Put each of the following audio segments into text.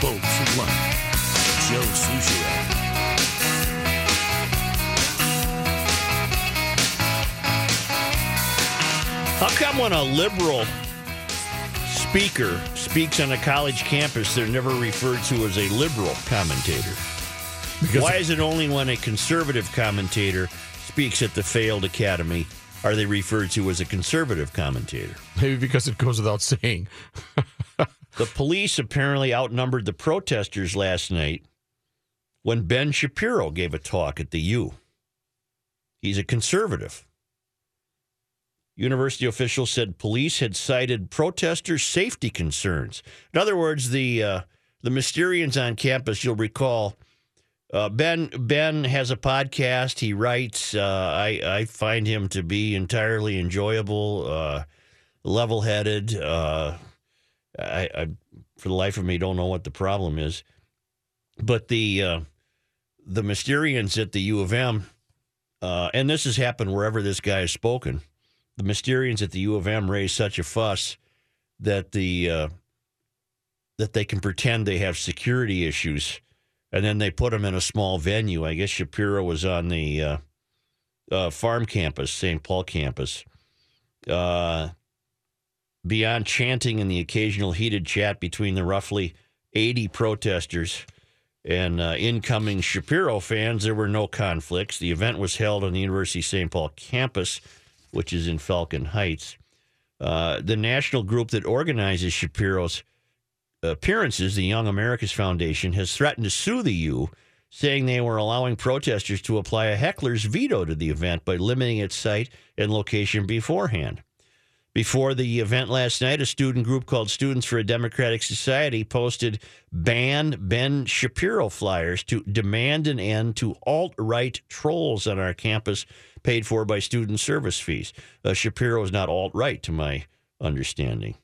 The nuts of life. Joe Soucheray. How come when a liberal speaker speaks on a college campus, they're never referred to as a liberal commentator? Why is it only when a conservative commentator speaks at the failed academy are they referred to as a conservative commentator? Maybe because it goes without saying. The police apparently outnumbered the protesters last night when Ben Shapiro gave a talk at the U. He's a conservative. University officials said police had cited protesters' safety concerns. In other words, the uh, the Mysterians on campus, you'll recall, uh, Ben Ben has a podcast. He writes. Uh, I I find him to be entirely enjoyable, uh, level headed. I, I for the life of me don't know what the problem is, but the uh, the Mysterians at the U of M, uh, and this has happened wherever this guy has spoken. The Mysterians at the U of M raised such a fuss that the uh, that they can pretend they have security issues, and then they put them in a small venue. I guess Shapiro was on the uh, uh, farm campus, St. Paul campus. Uh, beyond chanting and the occasional heated chat between the roughly 80 protesters and uh, incoming Shapiro fans, there were no conflicts. The event was held on the University of St. Paul campus, which is in Falcon Heights. Uh, the national group that organizes Shapiro's appearances, the Young Americas Foundation, has threatened to sue the U, saying they were allowing protesters to apply a heckler's veto to the event by limiting its site and location beforehand. Before the event last night, a student group called Students for a Democratic Society posted ban Ben Shapiro flyers to demand an end to alt right trolls on our campus paid for by student service fees. Uh, Shapiro is not alt right, to my understanding.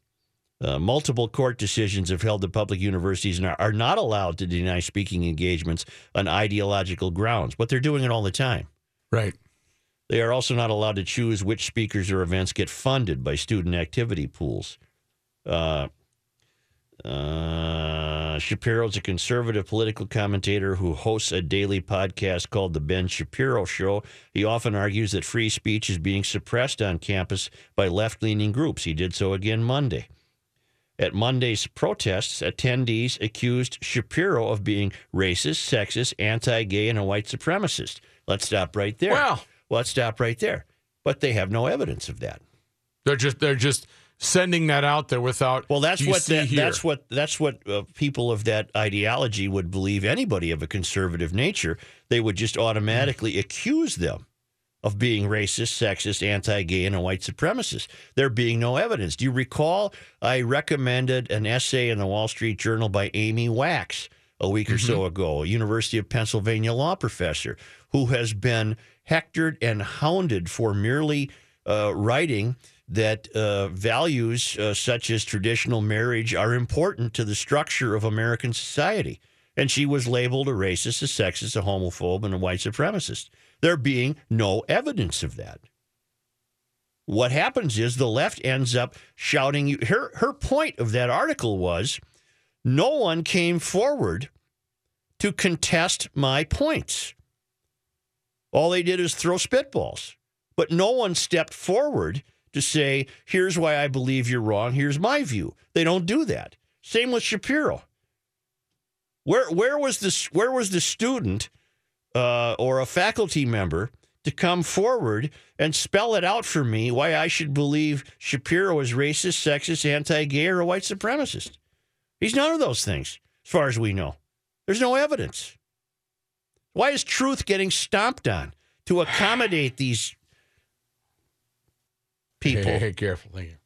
Uh, multiple court decisions have held that public universities are, are not allowed to deny speaking engagements on ideological grounds, but they're doing it all the time. Right. They are also not allowed to choose which speakers or events get funded by student activity pools. Uh, uh, Shapiro is a conservative political commentator who hosts a daily podcast called The Ben Shapiro Show. He often argues that free speech is being suppressed on campus by left leaning groups. He did so again Monday. At Monday's protests, attendees accused Shapiro of being racist, sexist, anti gay, and a white supremacist. Let's stop right there. Wow. Let's stop right there. But they have no evidence of that. They're just they're just sending that out there without. Well, that's what that, here?" that's what that's what uh, people of that ideology would believe. Anybody of a conservative nature, they would just automatically accuse them of being racist, sexist, anti-gay, and a white supremacist. There being no evidence. Do you recall? I recommended an essay in the Wall Street Journal by Amy Wax a week or so ago, a University of Pennsylvania law professor who has been hectored and hounded for merely uh, writing that uh, values uh, such as traditional marriage are important to the structure of American society. And she was labeled a racist, a sexist, a homophobe, and a white supremacist. There being no evidence of that. What happens is the left ends up shouting. Her, her point of that article was no one came forward to to contest my points. All they did is throw spitballs, but no one stepped forward to say, here's why I believe you're wrong. Here's my view. They don't do that. Same with Shapiro. Where, where, was, this, where was the student uh, or a faculty member to come forward and spell it out for me why I should believe Shapiro is racist, sexist, anti gay, or a white supremacist? He's none of those things, as far as we know. There's no evidence. Why is truth getting stomped on to accommodate these people? Hey, hey, careful. Thank you.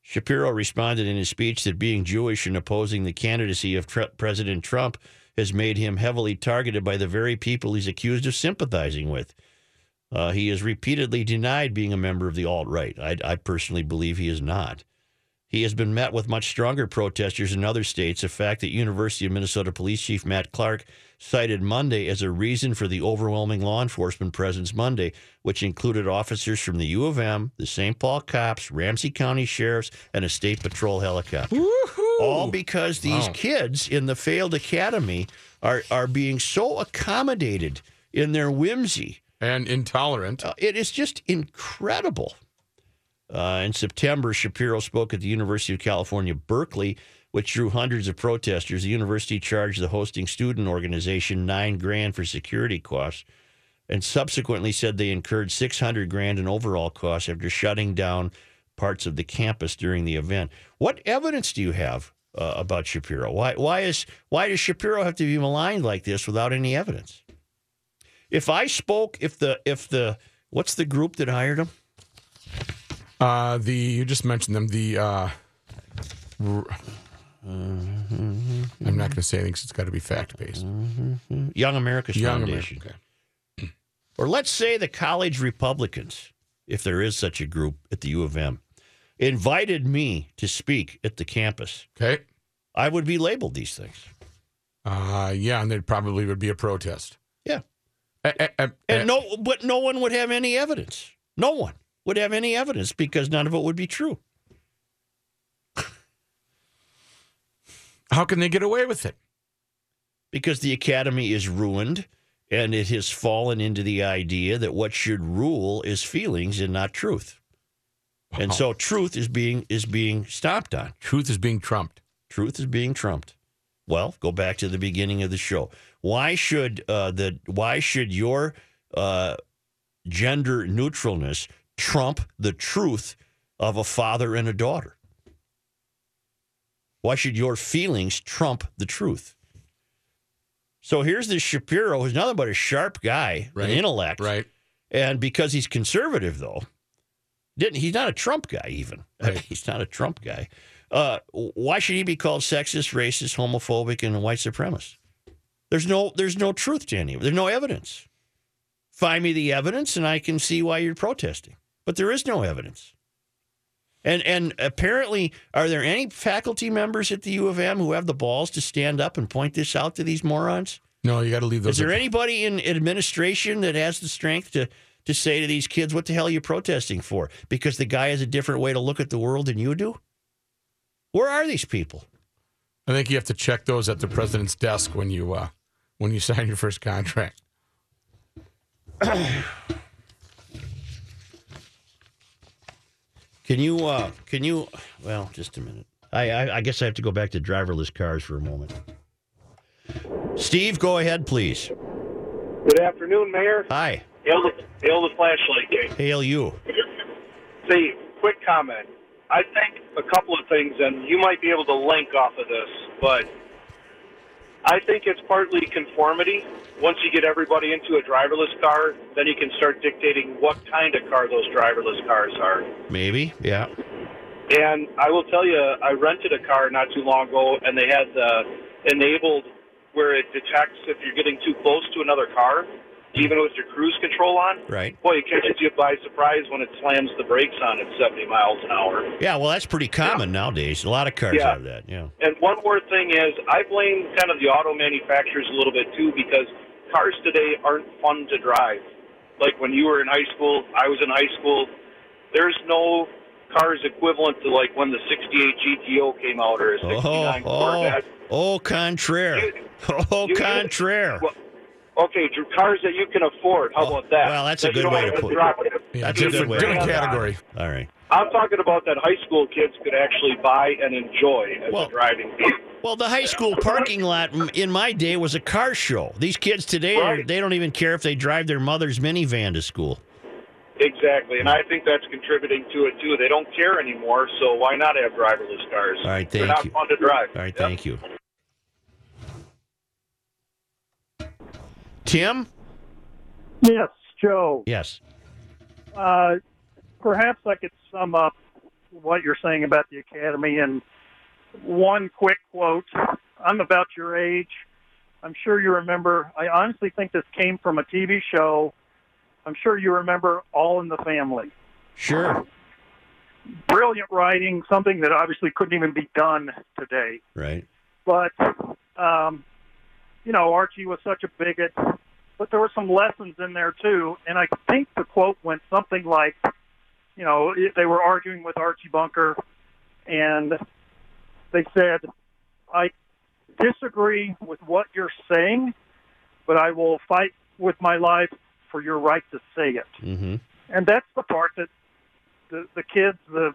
Shapiro responded in his speech that being Jewish and opposing the candidacy of tr- President Trump has made him heavily targeted by the very people he's accused of sympathizing with. Uh, he has repeatedly denied being a member of the alt right. I, I personally believe he is not. He has been met with much stronger protesters in other states, a fact that University of Minnesota Police Chief Matt Clark cited Monday as a reason for the overwhelming law enforcement presence Monday, which included officers from the U of M, the St. Paul cops, Ramsey County sheriffs, and a state patrol helicopter. All because these Wow. kids in the failed academy are, are being so accommodated in their whimsy. And intolerant. Uh, it is just incredible. Uh, in September, Shapiro spoke at the University of California, Berkeley, which drew hundreds of protesters. The university charged the hosting student organization nine grand for security costs, and subsequently said they incurred six hundred grand in overall costs after shutting down parts of the campus during the event. What evidence do you have uh, about Shapiro? Why why is why does Shapiro have to be maligned like this without any evidence? If I spoke, if the if the what's the group that hired him? Uh, the you just mentioned them. The uh, r- I'm not going to say anything 'cause it's got to be fact based. Young America's Young Foundation. American. Okay. Or let's say the college Republicans, if there is such a group at the U of M, invited me to speak at the campus. Okay. I would be labeled these things. Uh, yeah, and there probably would be a protest. Yeah. Uh, uh, uh, And no but no one would have any evidence. No one would have any evidence because none of it would be true. how can they get away with it? Because the academy is ruined and it has fallen into the idea that what should rule is feelings and not truth. And so truth is being is being stomped on. Truth is being trumped. Truth is being trumped. Well, go back to the beginning of the show. Why should uh, the why should your uh, gender neutralness trump the truth of a father and a daughter? Why should your feelings trump the truth? So here's this Shapiro, who's nothing but a sharp guy, Right. an intellect, Right. and because he's conservative, though, didn't he's not a Trump guy even. I mean, Right. he's not a Trump guy. Uh, why should he be called sexist, racist, homophobic, and white supremacist? There's no there's no truth to any of it. There's no evidence. Find me the evidence, and I can see why you're protesting. But there is no evidence. And and apparently, are there any faculty members at the U of M who have the balls to stand up and point this out to these morons? No, you got to leave those. Is there up- anybody in administration that has the strength to to say to these kids, "What the hell are you protesting for?" Because the guy has a different way to look at the world than you do. Where are these people? I think you have to check those at the president's desk when you uh, when you sign your first contract. Can you? uh Can you? Well, just a minute. I, I I guess I have to go back to driverless cars for a moment. Steve, go ahead, please. Good afternoon, Mayor. Hi, Hail the, hail the flashlight gang. hail you. See, quick comment. I think a couple of things, and you might be able to link off of this, but I think it's partly conformity. Once you get everybody into a driverless car, then you can start dictating what kind of car those driverless cars are. Maybe, yeah. And I will tell you, I rented a car not too long ago, and they had uh, enabled where it detects if you're getting too close to another car, even with your cruise control on. Right. Boy, it catches you by surprise when it slams the brakes on at 70 miles an hour. Yeah, well, that's pretty common nowadays. A lot of cars Yeah. have that. Yeah. And one more thing is, I blame kind of the auto manufacturers a little bit too because cars today aren't fun to drive. Like when you were in high school, I was in high school. There's no cars equivalent to like when the '68 GTO came out or a '69 Oh, oh. Corvette. Au contraire. Au oh, You- you- contraire. Well, okay, dr- cars that you can afford. How Oh, about that? well, that's a good way to put it. Yeah, That's a good way. different category. All right. I'm talking about that high school kids could actually buy and enjoy as Well- a driving. Well, the high school parking lot in my day was a car show. These kids today, Right. they don't even care if they drive their mother's minivan to school. Exactly, and I think that's contributing to it too. They don't care anymore, so why not have driverless cars? All right, They're not you. fun to drive. All right, Yep. thank you. Tim? Yes, Joe. Yes. Uh, perhaps I could sum up what you're saying about the academy in one quick quote. I'm about your age. I'm sure you remember. I honestly think this came from a TV show. I'm sure you remember All in the Family. Sure. Brilliant writing, something that obviously couldn't even be done today. Right. But, um, you know, Archie was such a bigot, but there were some lessons in there too. And I think the quote went something like, you know, they were arguing with Archie Bunker, and they said, I disagree with what you're saying, but I will fight with my life for your right to say it. Mm-hmm. And that's the part that the, the kids, the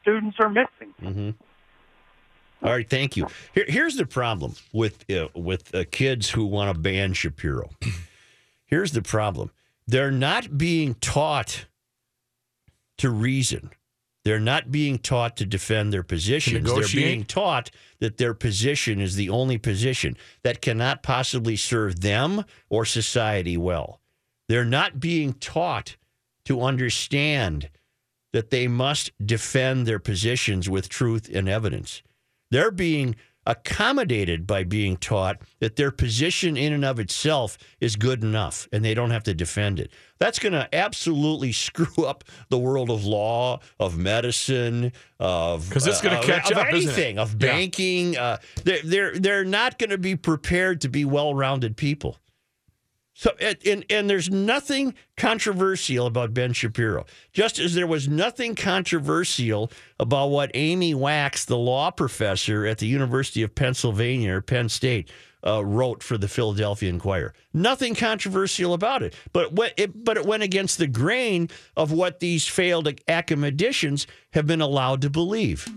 students are missing. Mm-hmm. All right, thank you. Here, here's the problem with uh, with uh, kids who want to ban Shapiro. Here's the problem: they're not being taught to reason. They're not being taught to defend their positions. They're being taught that their position is the only position that cannot possibly serve them or society well. They're not being taught to understand that they must defend their positions with truth and evidence. They're being accommodated by being taught that their position in and of itself is good enough and they don't have to defend it. That's going to absolutely screw up the world of law, of medicine, of 'Cause it's gonna uh, catch of up, it? anything, of Yeah. banking. Uh, they're they're they're not going to be prepared to be well-rounded people. So and, and there's nothing controversial about Ben Shapiro. Just as there was nothing controversial about what Amy Wax, the law professor at the University of Pennsylvania or Penn State, uh, wrote for the Philadelphia Inquirer. Nothing controversial about it, but what it, but it went against the grain of what these failed academicians have been allowed to believe.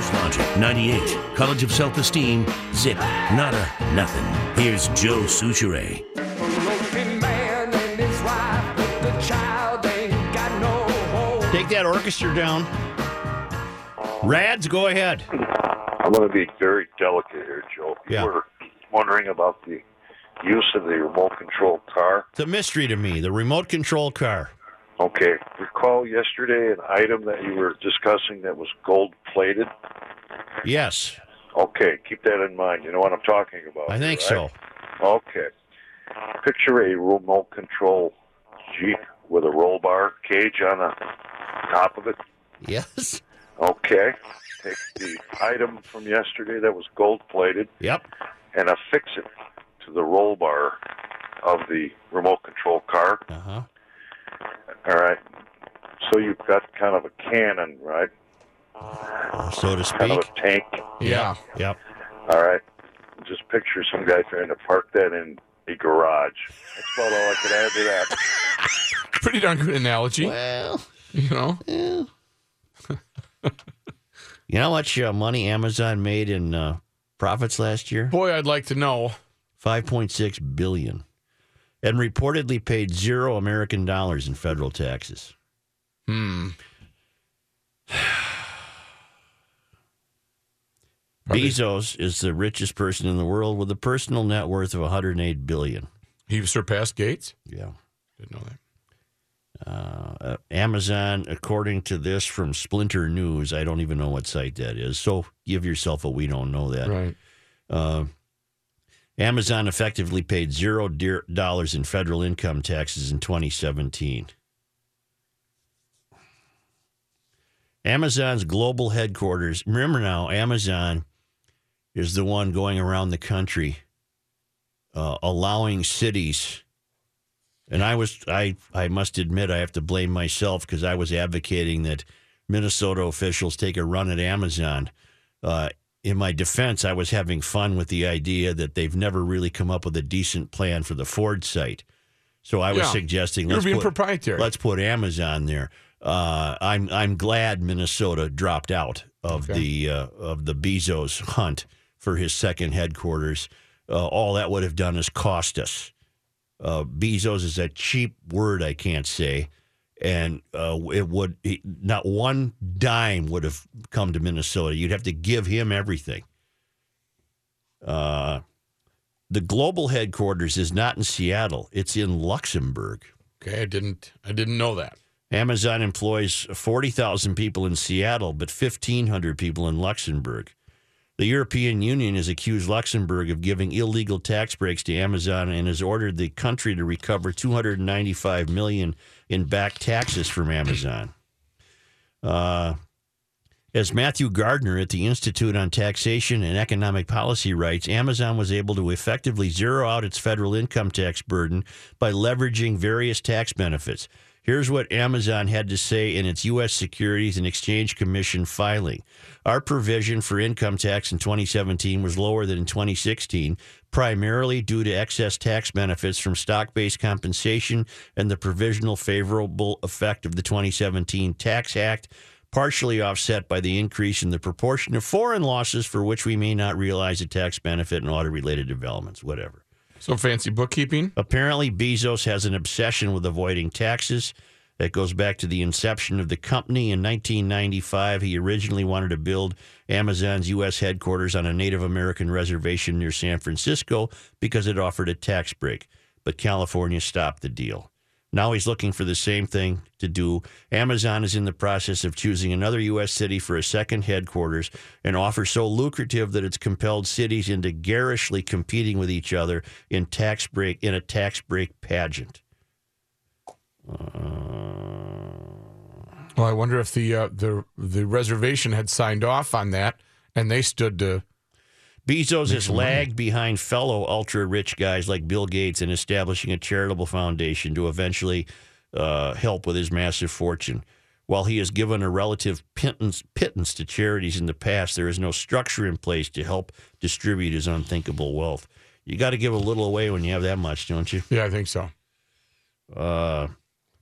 University Garage Logic, 98. College of Self Esteem, zip, nada, nothing. Here's Joe Soucheray. Take that orchestra down. Rads, go ahead. I'm going to be very delicate here, Joe. You Yeah. were wondering about the use of the remote control car. It's a mystery to me. The remote control car. Okay. Recall yesterday an item that you were discussing that was gold plated? Yes, Okay, keep that in mind. You know what I'm talking about. I think right? so. Okay. Picture a remote control Jeep with a roll bar cage on the top of it. Yes. Okay. Take the item from yesterday that was gold plated Yep. and affix it to the roll bar of the remote control car. Uh huh. All right. So you've got kind of a cannon, right? So to speak. Kind of speak. a tank. Yeah. Yep. All right. Just picture some guy trying to park that in a garage. That's about all I could add to that. Pretty darn good analogy. Well, You know? yeah. you know how much uh, money Amazon made in uh, profits last year? Boy, I'd like to know. 5.6 billion, and reportedly paid zero American dollars in federal taxes. Hmm. Bezos is the richest person in the world with a personal net worth of 108 billion. He surpassed Gates? Yeah. Didn't know that. Uh, Amazon, according to this from Splinter News, I don't even know what site that is. So give yourself a we don't know that. Right. Uh, Amazon effectively paid zero dollars in federal income taxes in 2017. Amazon's global headquarters. Remember now, Amazon is the one going around the country uh, allowing cities And I was I I must admit I have to blame myself because I was advocating that Minnesota officials take a run at Amazon. Uh, in my defense, I was having fun with the idea that they've never really come up with a decent plan for the Ford site. So I was Yeah. suggesting You're let's being put, proprietary. Let's put Amazon there. Uh, I'm I'm glad Minnesota dropped out of Okay. the uh, of the Bezos hunt for his second headquarters. Uh, all that would have done is cost us. Uh, Bezos is a cheap word I can't say, and uh, it would it, not one dime would have come to Minnesota. You'd have to give him everything. Uh, the global headquarters is not in Seattle; it's in Luxembourg. Okay, I didn't I didn't know that. Amazon employs 40,000 people in Seattle, but 1,500 people in Luxembourg. The European Union has accused Luxembourg of giving illegal tax breaks to Amazon and has ordered the country to recover 295 million in back taxes from Amazon. Uh, as Matthew Gardner at the Institute on Taxation and Economic Policy writes, Amazon was able to effectively zero out its federal income tax burden by leveraging various tax benefits. Here's what Amazon had to say in its U.S. Securities and Exchange Commission filing. Our provision for income tax in 2017 was lower than in 2016, primarily due to excess tax benefits from stock based compensation and the provisional favorable effect of the 2017 Tax Act, partially offset by the increase in the proportion of foreign losses for which we may not realize a tax benefit and audit related developments, whatever. So fancy bookkeeping. Apparently, Bezos has an obsession with avoiding taxes. That goes back to the inception of the company in 1995. He originally wanted to build Amazon's U.S. headquarters on a Native American reservation near San Francisco because it offered a tax break, but California stopped the deal. Now he's looking for the same thing to do. Amazon is in the process of choosing another U.S. city for a second headquarters, an offer so lucrative that it's compelled cities into garishly competing with each other in tax break in a tax break pageant. Well, I wonder if the uh, the the reservation had signed off on that, and they stood to. Bezos has lagged behind fellow ultra rich guys like Bill Gates in establishing a charitable foundation to eventually uh, help with his massive fortune. While he has given a relative pittance, pittance to charities in the past, there is no structure in place to help distribute his unthinkable wealth. You got to give a little away when you have that much, don't you? Yeah, I think so. Uh,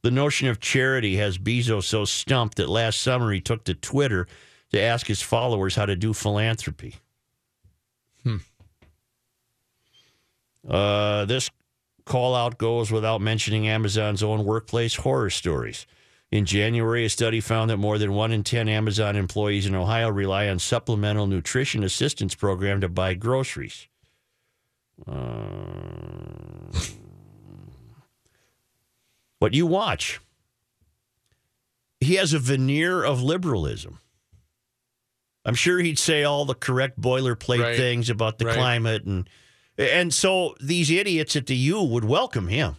the notion of charity has Bezos so stumped that last summer he took to Twitter to ask his followers how to do philanthropy. Uh, this call out goes without mentioning Amazon's own workplace horror stories. In January, a study found that more than one in 10 Amazon employees in Ohio rely on supplemental nutrition assistance program to buy groceries. Uh, what you watch. He has a veneer of liberalism. I'm sure he'd say all the correct boilerplate Right. things about the Right. climate and and so these idiots at the U would welcome him.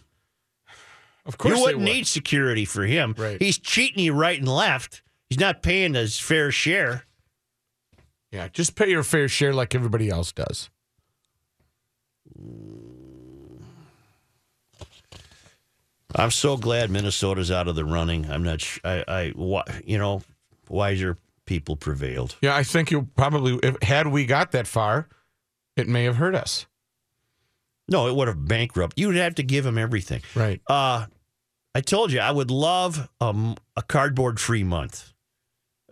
Of course, you wouldn't would. need security for him. Right. He's cheating you right and left. He's not paying his fair share. Yeah, just pay your fair share like everybody else does. I'm so glad Minnesota's out of the running. I'm not. Sh- I. I. Why, you know, wiser people prevailed. Yeah, I think you probably if, had we got that far, it may have hurt us. No, it would have bankrupt. You'd have to give him everything. Right. Uh, I told you I would love um, a cardboard free month.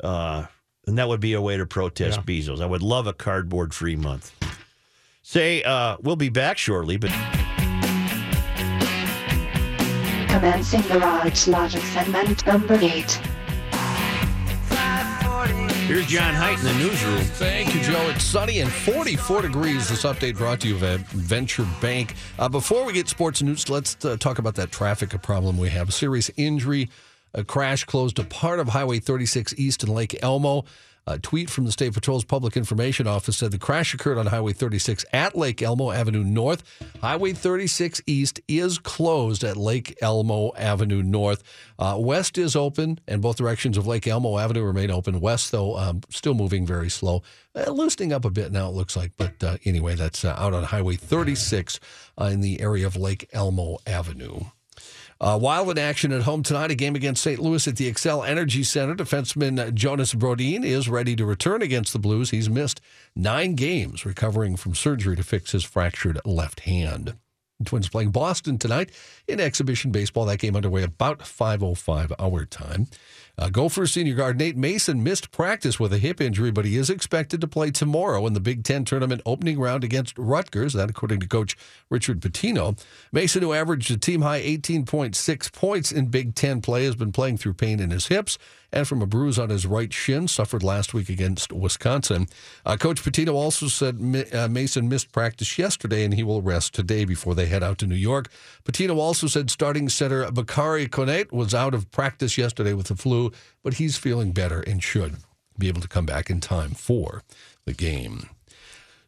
Uh, and that would be a way to protest Yeah. Bezos. I would love a cardboard free month. Say, uh, we'll be back shortly, but Commencing Garage Logic segment number 8. Here's John Height in the newsroom. Thank you, Joe. It's sunny and 44 degrees. This update brought to you by Venture Bank. Uh, before we get sports news, let's uh, talk about that traffic problem we have. A serious injury, a crash closed a part of Highway 36 East in Lake Elmo. A tweet from the State Patrol's Public Information Office said the crash occurred on Highway 36 at Lake Elmo Avenue North. Highway 36 East is closed at Lake Elmo Avenue North. Uh, west is open, and both directions of Lake Elmo Avenue remain open. West, though, um, still moving very slow. Uh, loosening up a bit now, it looks like. But uh, anyway, that's uh, out on Highway 36 uh, in the area of Lake Elmo Avenue. Uh, wild in action at home tonight, a game against St. Louis at the Xcel Energy Center. Defenseman Jonas Brodin is ready to return against the Blues. He's missed nine games, recovering from surgery to fix his fractured left hand. Twins playing Boston tonight in exhibition baseball. That game underway about 5:05 our time. Uh, Gopher senior guard Nate Mason missed practice with a hip injury, but he is expected to play tomorrow in the Big Ten tournament opening round against Rutgers. That, according to Coach Richard Pitino. Mason, who averaged a team high 18.6 points in Big Ten play, has been playing through pain in his hips and from a bruise on his right shin suffered last week against Wisconsin. Uh, Coach Pitino also said uh, Mason missed practice yesterday and he will rest today before they head out to New York. Pitino also said starting center Bakary Konaté was out of practice yesterday with the flu, but he's feeling better and should be able to come back in time for the game.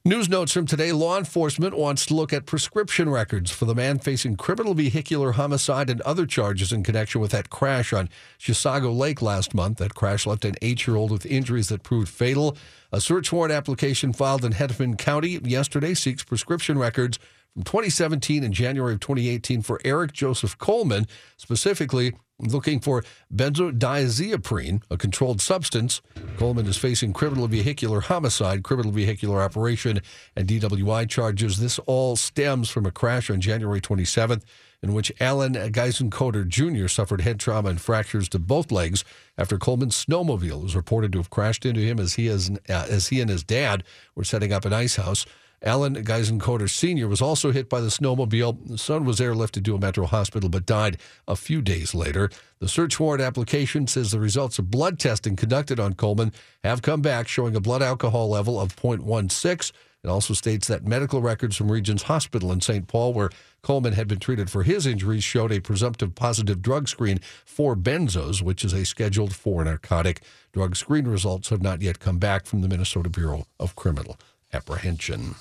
News notes from today law enforcement wants to look at prescription records for the man facing criminal vehicular homicide and other charges in connection with that crash on Chisago Lake last month. That crash left an eight year old with injuries that proved fatal. A search warrant application filed in Hennepin County yesterday seeks prescription records from 2017 and January of 2018 for Eric Joseph Coleman, specifically looking for benzodiazepine, a controlled substance. Coleman is facing criminal vehicular homicide, criminal vehicular operation, and DWI charges. This all stems from a crash on January 27th in which Alan Geisenkoetter Jr. suffered head trauma and fractures to both legs after Coleman's snowmobile was reported to have crashed into him as he, as, uh, as he and his dad were setting up an ice house. Alan Geisenkoetter Sr. was also hit by the snowmobile. The son was airlifted to a Metro hospital but died a few days later. The search warrant application says the results of blood testing conducted on Coleman have come back showing a blood alcohol level of 0.16. It also states that medical records from Regions Hospital in St. Paul, where Coleman had been treated for his injuries, showed a presumptive positive drug screen for benzos, which is a scheduled four narcotic. Drug screen results have not yet come back from the Minnesota Bureau of Criminal Apprehension.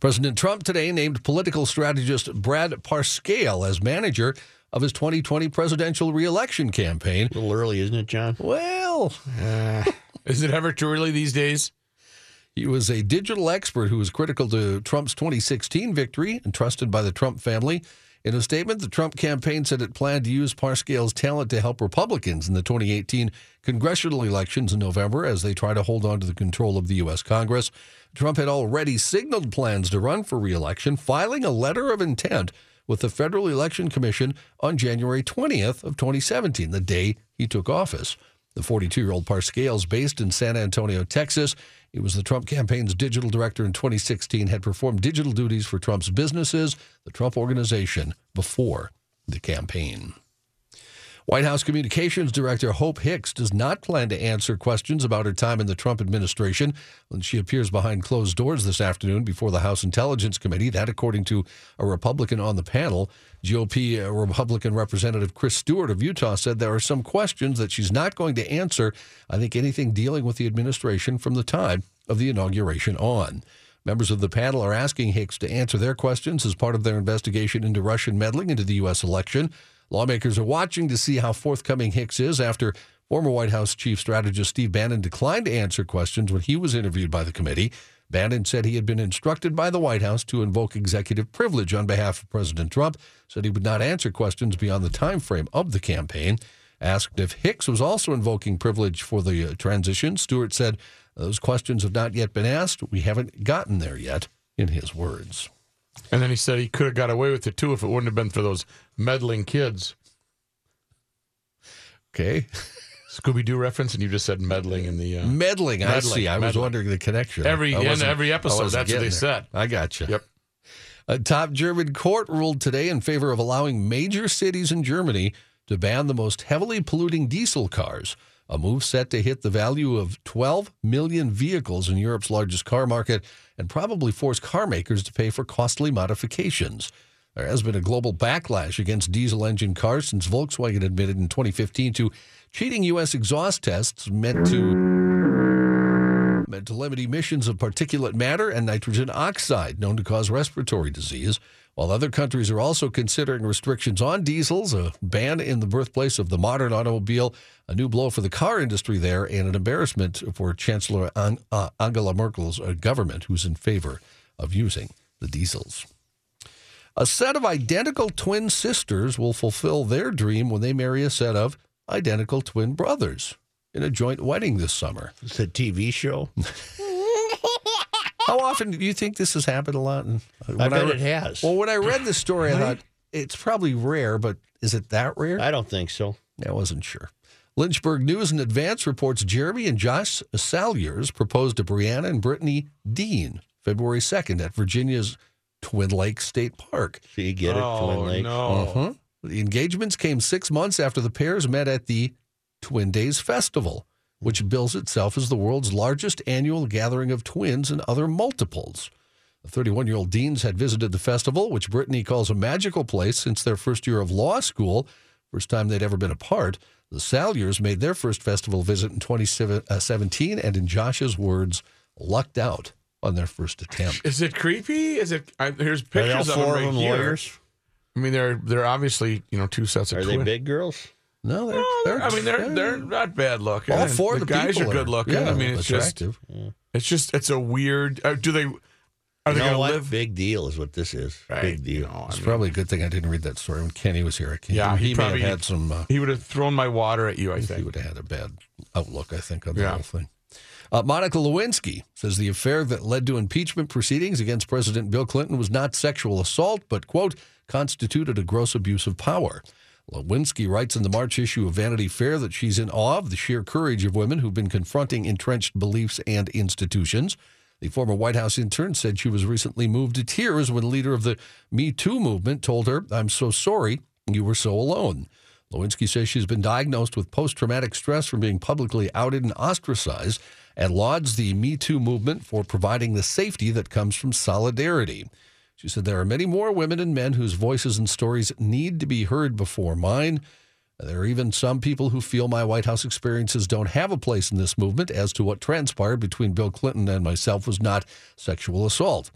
President Trump today named political strategist Brad Parscale as manager of his 2020 presidential reelection campaign. A little early, isn't it, John? Well, uh, is it ever too early these days? He was a digital expert who was critical to Trump's 2016 victory and trusted by the Trump family. In a statement, the Trump campaign said it planned to use Parscale's talent to help Republicans in the 2018 congressional elections in November as they try to hold on to the control of the U.S. Congress. Trump had already signaled plans to run for reelection, filing a letter of intent with the Federal Election Commission on January 20th of 2017, the day he took office. The 42-year-old Parscale is based in San Antonio, Texas. He was the Trump campaign's digital director in 2016, had performed digital duties for Trump's businesses, the Trump Organization, before the campaign. White House Communications Director Hope Hicks does not plan to answer questions about her time in the Trump administration when she appears behind closed doors this afternoon before the House Intelligence Committee. That, according to a Republican on the panel. GOP uh, Republican Representative Chris Stewart of Utah said there are some questions that she's not going to answer. I think anything dealing with the administration from the time of the inauguration on. Members of the panel are asking Hicks to answer their questions as part of their investigation into Russian meddling into the U.S. election. Lawmakers are watching to see how forthcoming Hicks is after former White House Chief Strategist Steve Bannon declined to answer questions when he was interviewed by the committee. Bannon said he had been instructed by the White House to invoke executive privilege on behalf of President Trump, said he would not answer questions beyond the time frame of the campaign. Asked if Hicks was also invoking privilege for the uh, transition, Stewart said, Those questions have not yet been asked. We haven't gotten there yet, in his words. And then he said he could have got away with it too if it wouldn't have been for those meddling kids. Okay. Scooby Doo reference, and you just said meddling in the uh, meddling. I see. I was wondering the connection. Every in every episode, that's what they there. said. I got you. Yep. A top German court ruled today in favor of allowing major cities in Germany to ban the most heavily polluting diesel cars. A move set to hit the value of 12 million vehicles in Europe's largest car market and probably force car makers to pay for costly modifications. There has been a global backlash against diesel engine cars since Volkswagen admitted in 2015 to cheating U.S. exhaust tests meant to, meant to limit emissions of particulate matter and nitrogen oxide, known to cause respiratory disease. While other countries are also considering restrictions on diesels, a ban in the birthplace of the modern automobile, a new blow for the car industry there, and an embarrassment for Chancellor uh, Angela Merkel's uh, government, who's in favor of using the diesels. A set of identical twin sisters will fulfill their dream when they marry a set of identical twin brothers in a joint wedding this summer. It's a TV show. How often do you think this has happened a lot? And I when bet re- it has. Well, when I read the story, I thought it's probably rare, but is it that rare? I don't think so. I wasn't sure. Lynchburg News in Advance reports Jeremy and Josh Salyers proposed to Briana and Brittany Deane February 2nd at Virginia's Twin Lakes State Park. So you get it, Oh, Twin Lakes. no. Uh-huh. The engagements came six months after the pairs met at the Twin Days Festival, which bills itself as the world's largest annual gathering of twins and other multiples. The 31 year old Deanes had visited the festival, which Brittany calls a magical place since their first year of law school, first time they'd ever been apart. The Salyers made their first festival visit in 2017 uh, and, in Josh's words, lucked out on their first attempt. Is it creepy? Is it? I, here's Are they all pictures of four them of them here. lawyers? I mean, they're they're obviously you know two sets of Are they twins. big girls? No, they're, Well, they're I mean, they're they're not bad looking. all four the, of the guys people are good looking. Yeah, I mean, it's attractive. just it's just it's a weird. Uh, do they? Are you they know going to what? live? Big deal is what this is. Right, Big deal. you know, It's mean, probably a good thing I didn't read that story when Kenny was here. I can't- Yeah, he, he may probably- have had some. Uh, He would have thrown my water at you. I think he would have had a bad outlook, I think, on the Yeah. whole thing. Uh, Monica Lewinsky says the affair that led to impeachment proceedings against President Bill Clinton was not sexual assault, but, quote, constituted a gross abuse of power. Lewinsky writes in the March issue of Vanity Fair that she's in awe of the sheer courage of women who've been confronting entrenched beliefs and institutions. The former White House intern said she was recently moved to tears when leader of the Me Too movement told her, I'm so sorry you were so alone. Lewinsky says she's been diagnosed with post traumatic stress from being publicly outed and ostracized and lauds the Me Too movement for providing the safety that comes from solidarity. She said, There are many more women and men whose voices and stories need to be heard before mine. There are even some people who feel my White House experiences don't have a place in this movement as to what transpired between Bill Clinton and myself was not sexual assault.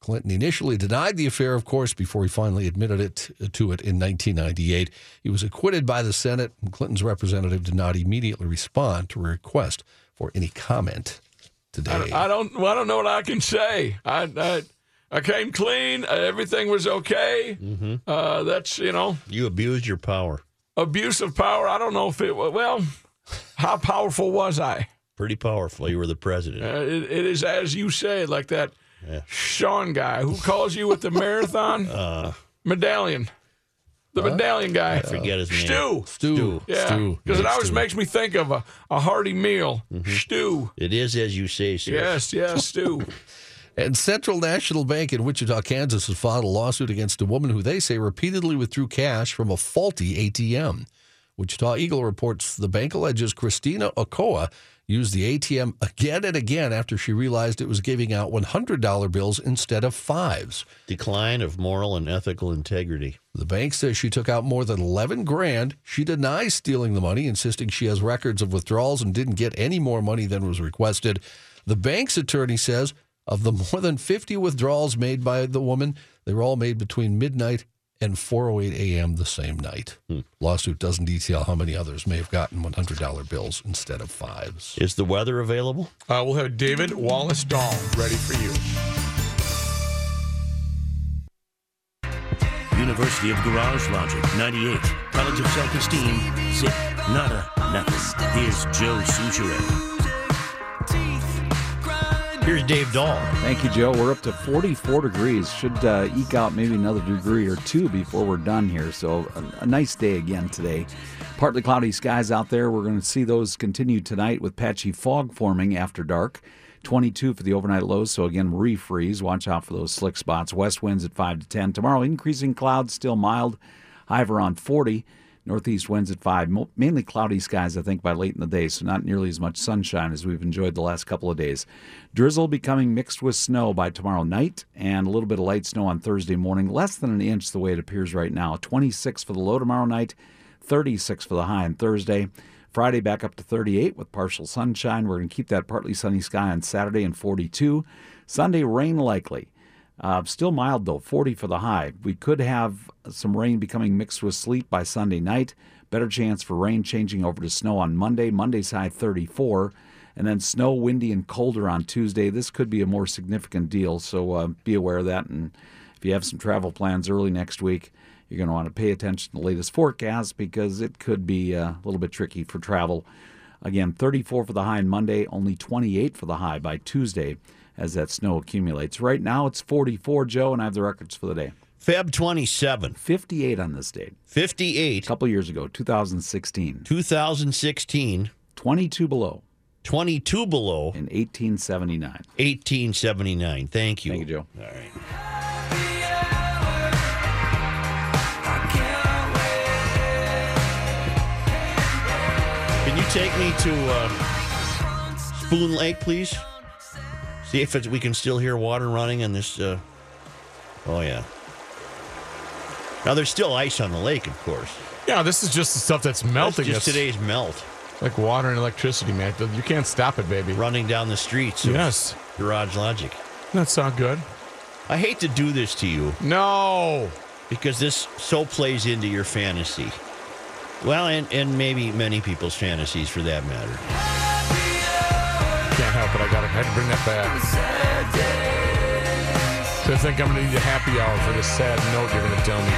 Clinton initially denied the affair, of course, before he finally admitted it uh, to it in 1998. He was acquitted by the Senate, and Clinton's representative did not immediately respond to a request for any comment today. I, don't- I don't. I don't know what I can say. I I, I came clean. Uh, everything was okay. Mm-hmm. Uh, that's you know You abused your power. abuse of power. I don't know if it. Well, how powerful was I? Pretty powerful. You were the president. Uh, it, it is as you say, like that Yeah. Sean guy who calls you with the marathon Uh, medallion. The medallion guy. I forget his name. Stew. Stew. Yeah, Stew. because it always stew. makes me think of a, a hearty meal. Stew. It is as you say, sir. Yes, yes, stew. And Central National Bank in Wichita, Kansas has filed a lawsuit against a woman who they say repeatedly withdrew cash from a faulty ATM. Wichita Eagle reports the bank alleges Christina Okoa used the ATM again and again after she realized it was giving out $100 bills instead of fives. Decline of moral and ethical integrity. The bank says she took out more than 11 grand. She denies stealing the money, insisting she has records of withdrawals and didn't get any more money than was requested. The bank's attorney says of the more than 50 withdrawals made by the woman, they were all made between midnight and 4:08 a.m. the same night. Lawsuit doesn't detail how many others may have gotten $100 bills instead of fives. Is the weather available? Uh, we'll have David Wallace Dahl ready for you. University of Garage Logic, 98. College of Self-Esteem, Zip, Nada, Nothing. Here's Joe Soucheray. Here's Dave Dahl. Thank you, Joe. We're up to 44 degrees. Should uh, eke out maybe another degree or two before we're done here. So, a, a nice day again today. Partly cloudy skies out there. We're going to see those continue tonight with patchy fog forming after dark. 22 for the overnight lows. So, again, refreeze. Watch out for those slick spots. West winds at 5 to 10. Tomorrow, increasing clouds, still mild. High around 40. Northeast winds at 5. Mainly cloudy skies, I think, by late in the day, so not nearly as much sunshine as we've enjoyed the last couple of days. Drizzle becoming mixed with snow by tomorrow night, and a little bit of light snow on Thursday morning. Less than an inch the way it appears right now. 26 for the low tomorrow night, 36 for the high on Thursday. Friday back up to 38 with partial sunshine. We're going to keep that partly sunny sky on Saturday and 42. Sunday, rain likely. Uh, still mild though, 40 for the high. We could have some rain becoming mixed with sleet by Sunday night. Better chance for rain changing over to snow on Monday. Monday's high 34. And then snow, windy, and colder on Tuesday. This could be a more significant deal, so uh, be aware of that. And if you have some travel plans early next week, you're going to want to pay attention to the latest forecast because it could be uh, a little bit tricky for travel. Again, 34 for the high on Monday, only 28 for the high by Tuesday as that snow accumulates. Right now it's 44, Joe, and I have the records for the day. Feb 27. 58 on this date. 58. A couple years ago, 2016. 2016. 22 below. 22 below. In 1879. 1879. Thank you. Thank you, Joe. All right. Can you take me to uh, Spoon Lake, please? See if it's, we can still hear water running on this. Uh, oh, yeah. Now, there's still ice on the lake, of course. Yeah, this is just the stuff that's melting. That's just today's melt. like water and electricity, man. You can't stop it, baby. Running down the streets. Yes. Garage Logic. That's not good. I hate to do this to you. No. Because this so plays into your fantasy. Well, and, and maybe many people's fantasies for that matter. Had to bring that back. So I think I'm going to need a happy hour for this sad note you're going to tell me.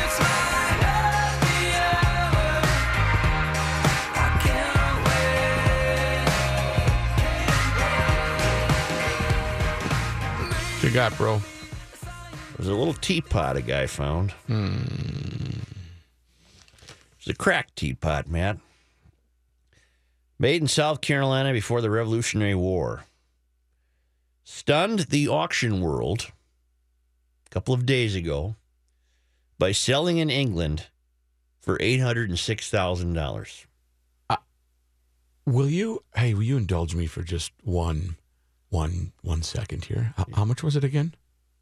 What you got, bro? There's a little teapot a guy found. Hmm. It's a cracked teapot, Matt. Made in South Carolina before the Revolutionary War. Stunned the auction world a couple of days ago by selling in England for $806,000. Uh, will you? Hey, will you indulge me for just one, one, one second here? How, how much was it again?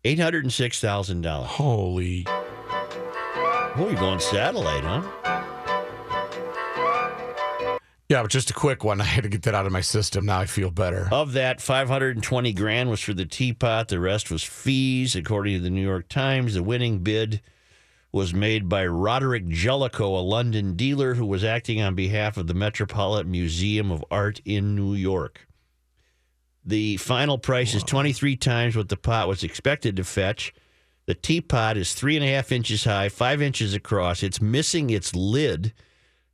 $806,000. Holy! Oh, you're going satellite, huh? Yeah, but just a quick one. I had to get that out of my system. Now I feel better. Of that, 520 grand was for the teapot. The rest was fees, according to the New York Times. The winning bid was made by Roderick Jellicoe, a London dealer who was acting on behalf of the Metropolitan Museum of Art in New York. The final price is 23 times what the pot was expected to fetch. The teapot is three and a half inches high, five inches across. It's missing its lid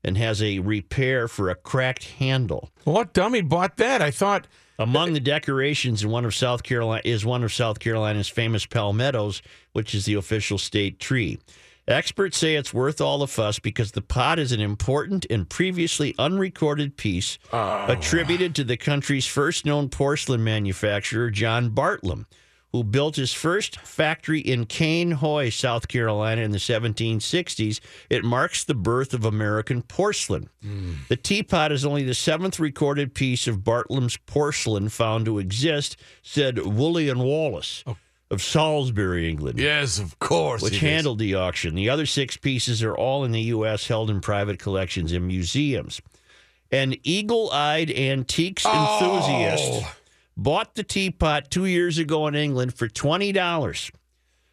and has a repair for a cracked handle. What dummy bought that? I thought Among the decorations in one of South Carolina is one of South Carolina's famous palmettos, which is the official state tree. Experts say it's worth all the fuss because the pot is an important and previously unrecorded piece oh. attributed to the country's first known porcelain manufacturer, John Bartlam, who built his first factory in Cainhoy, South Carolina in the 1760s. It marks the birth of American porcelain. Hmm. The teapot is only the seventh recorded piece of Bartlam's porcelain found to exist, said Woolley and Wallace oh. of Salisbury, England. Yes, of course. Which it is. handled the auction. The other six pieces are all in the U.S., held in private collections in museums. An eagle eyed antiques oh. enthusiast Oh. Bought the teapot two years ago in England for $20.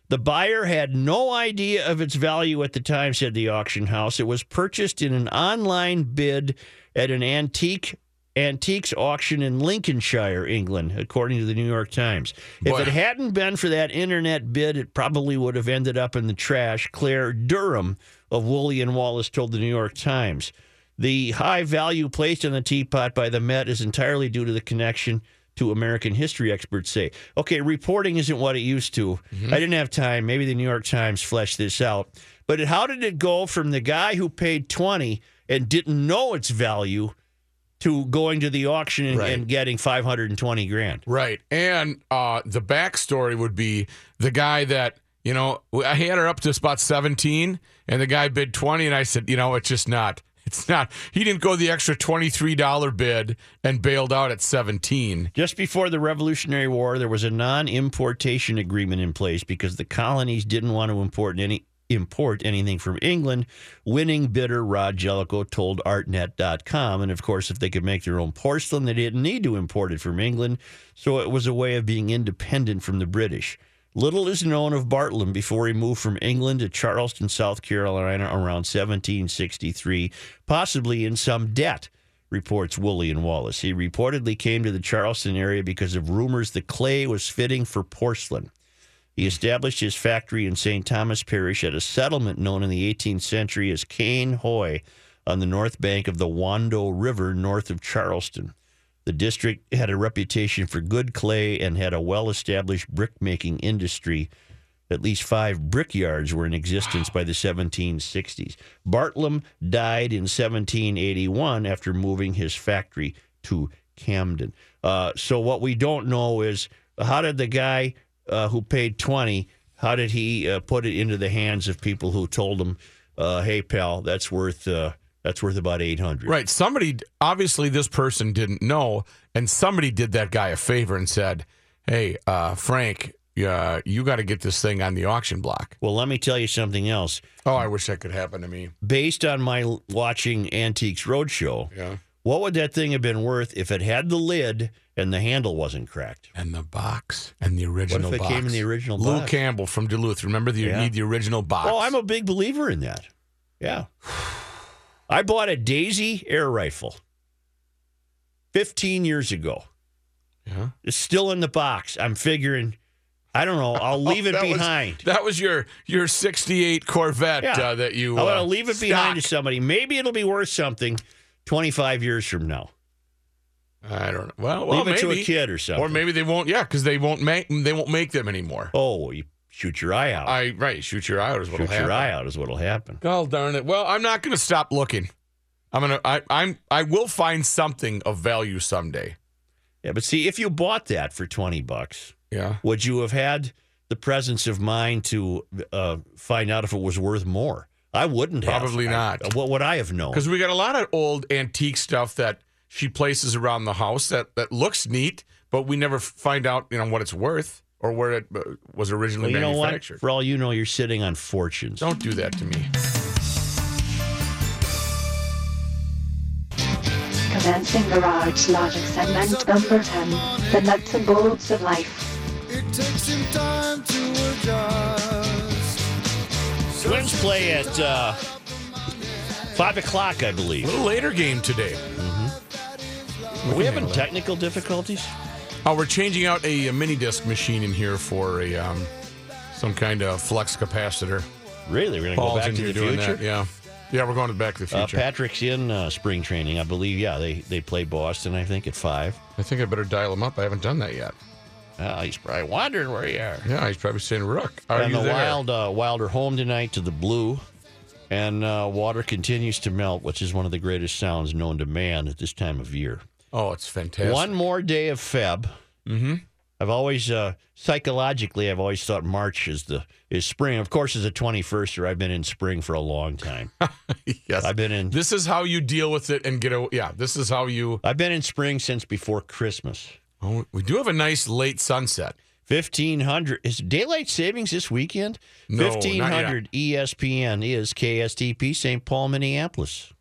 The buyer had no idea of its value at the time, said the auction house. It was purchased in an online bid at an antique antiques auction in Lincolnshire, England, according to the New York Times. If Boy. it hadn't been for that internet bid, it probably would have ended up in the trash. Claire Durham of Woolley and Wallace told the New York Times. The high value placed on the teapot by the Met is entirely due to the connection to American history, experts say. Okay, reporting isn't what it used to. I didn't have time. Maybe the New York Times fleshed this out. But how did it go from the guy who paid 20 and didn't know its value to going to the auction and, Right. and getting 520 grand? Right. And uh, the backstory would be the guy that, you know, I had her up to about 17, and the guy bid 20, and I said, you know, it's just not. It's not. He didn't go the extra $23 bid and bailed out at 17. Just before the Revolutionary War, there was a non-importation agreement in place because the colonies didn't want to import any import anything from England. Winning bidder Rod Jellicoe told Artnet.com, and of course, if they could make their own porcelain, they didn't need to import it from England. So it was a way of being independent from the British. Little is known of Bartlam before he moved from England to Charleston, South Carolina around 1763, possibly in some debt reports Woolley and Wallace. He reportedly came to the Charleston area because of rumors the clay was fitting for porcelain. He established his factory in St. Thomas Parish at a settlement known in the 18th century as Cainhoy on the north bank of the Wando River north of Charleston. The district had a reputation for good clay and had a well established brick-making industry. At least five brickyards were in existence by the 1760s. Bartlam died in 1781 after moving his factory to Camden. Uh, so what we don't know is how did the guy uh, who paid 20 how did he uh, put it into the hands of people who told him uh, hey pal that's worth uh, that's worth about 800 Right. Somebody, obviously, this person didn't know, and somebody did that guy a favor and said, Hey, uh, Frank, uh, you got to get this thing on the auction block. well let me tell you something else Oh, I wish that could happen to me. based on my watching Antiques Roadshow Yeah. what would that thing have been worth if it had the lid and the handle wasn't cracked And the box and the original What if it box. came in the original Lou box? Campbell from Duluth. Remember, the, you Yeah. need the original box. oh i'm a big believer in that yeah i bought a daisy air rifle 15 years ago Yeah. it's still in the box i'm figuring i don't know i'll leave Oh, it that was- behind that was your your 68 Corvette Yeah. uh, that you. I'm uh, going to leave it behind to somebody. Maybe it'll be worth something 25 years from now. I don't know. Well, well Leave it to a kid or something. Or maybe they won't. Yeah, because they won't make they won't make them anymore. Oh, you shoot your eye out. I right. Shoot your eye out is what'll happen. shoot happen. your eye out is what'll happen. God darn it. Well, I'm not going to stop looking. I'm gonna. I, I'm. I will find something of value someday. Yeah, but see, if you bought that for 20 bucks, Yeah. would you have had the presence of mind to uh, find out if it was worth more? I wouldn't have. Probably I- not. what would I have known? Because we got a lot of old antique stuff that she places around the house that that looks neat, but we never find out you know what it's worth or where it uh, was originally well, you know what? manufactured. For all you know, you're sitting on fortunes. Don't do that to me. Commencing Garage Logic segment number 10. The nuts and bolts of life. Twins play at uh, 5 o'clock, I believe. little later game today. Are we having technical difficulties? Oh, we're changing out a, a mini disc machine in here for a um, some kind of flux capacitor. Really? We're going to go back in to here the doing future? that. Yeah, yeah, we're going to Back to the Uh, Future. Patrick's in uh, spring training, I believe. Yeah, they they play Boston, I think, at five. I think I better dial him up. I haven't done that yet. Uh, he's probably wondering where you are. Yeah, he's probably saying, "Rook, are and you the there?" Wild uh, Wild are home tonight to the Blue, and uh, water continues to melt, which is one of the greatest sounds known to man at this time of year. Oh, it's fantastic. One more day of Feb. Mm-hmm. I've always uh, psychologically, I've always thought March is the is spring. Of course, as the twenty first, firster, I've been in spring for a long time. yes, I've been in. This is how you deal with it and get away. Yeah, this is how you. I've been in spring since before Christmas. Oh, we do have a nice late sunset. Fifteen hundred is daylight savings this weekend. No. Fifteen hundred ESPN is KSTP St. Paul, Minneapolis.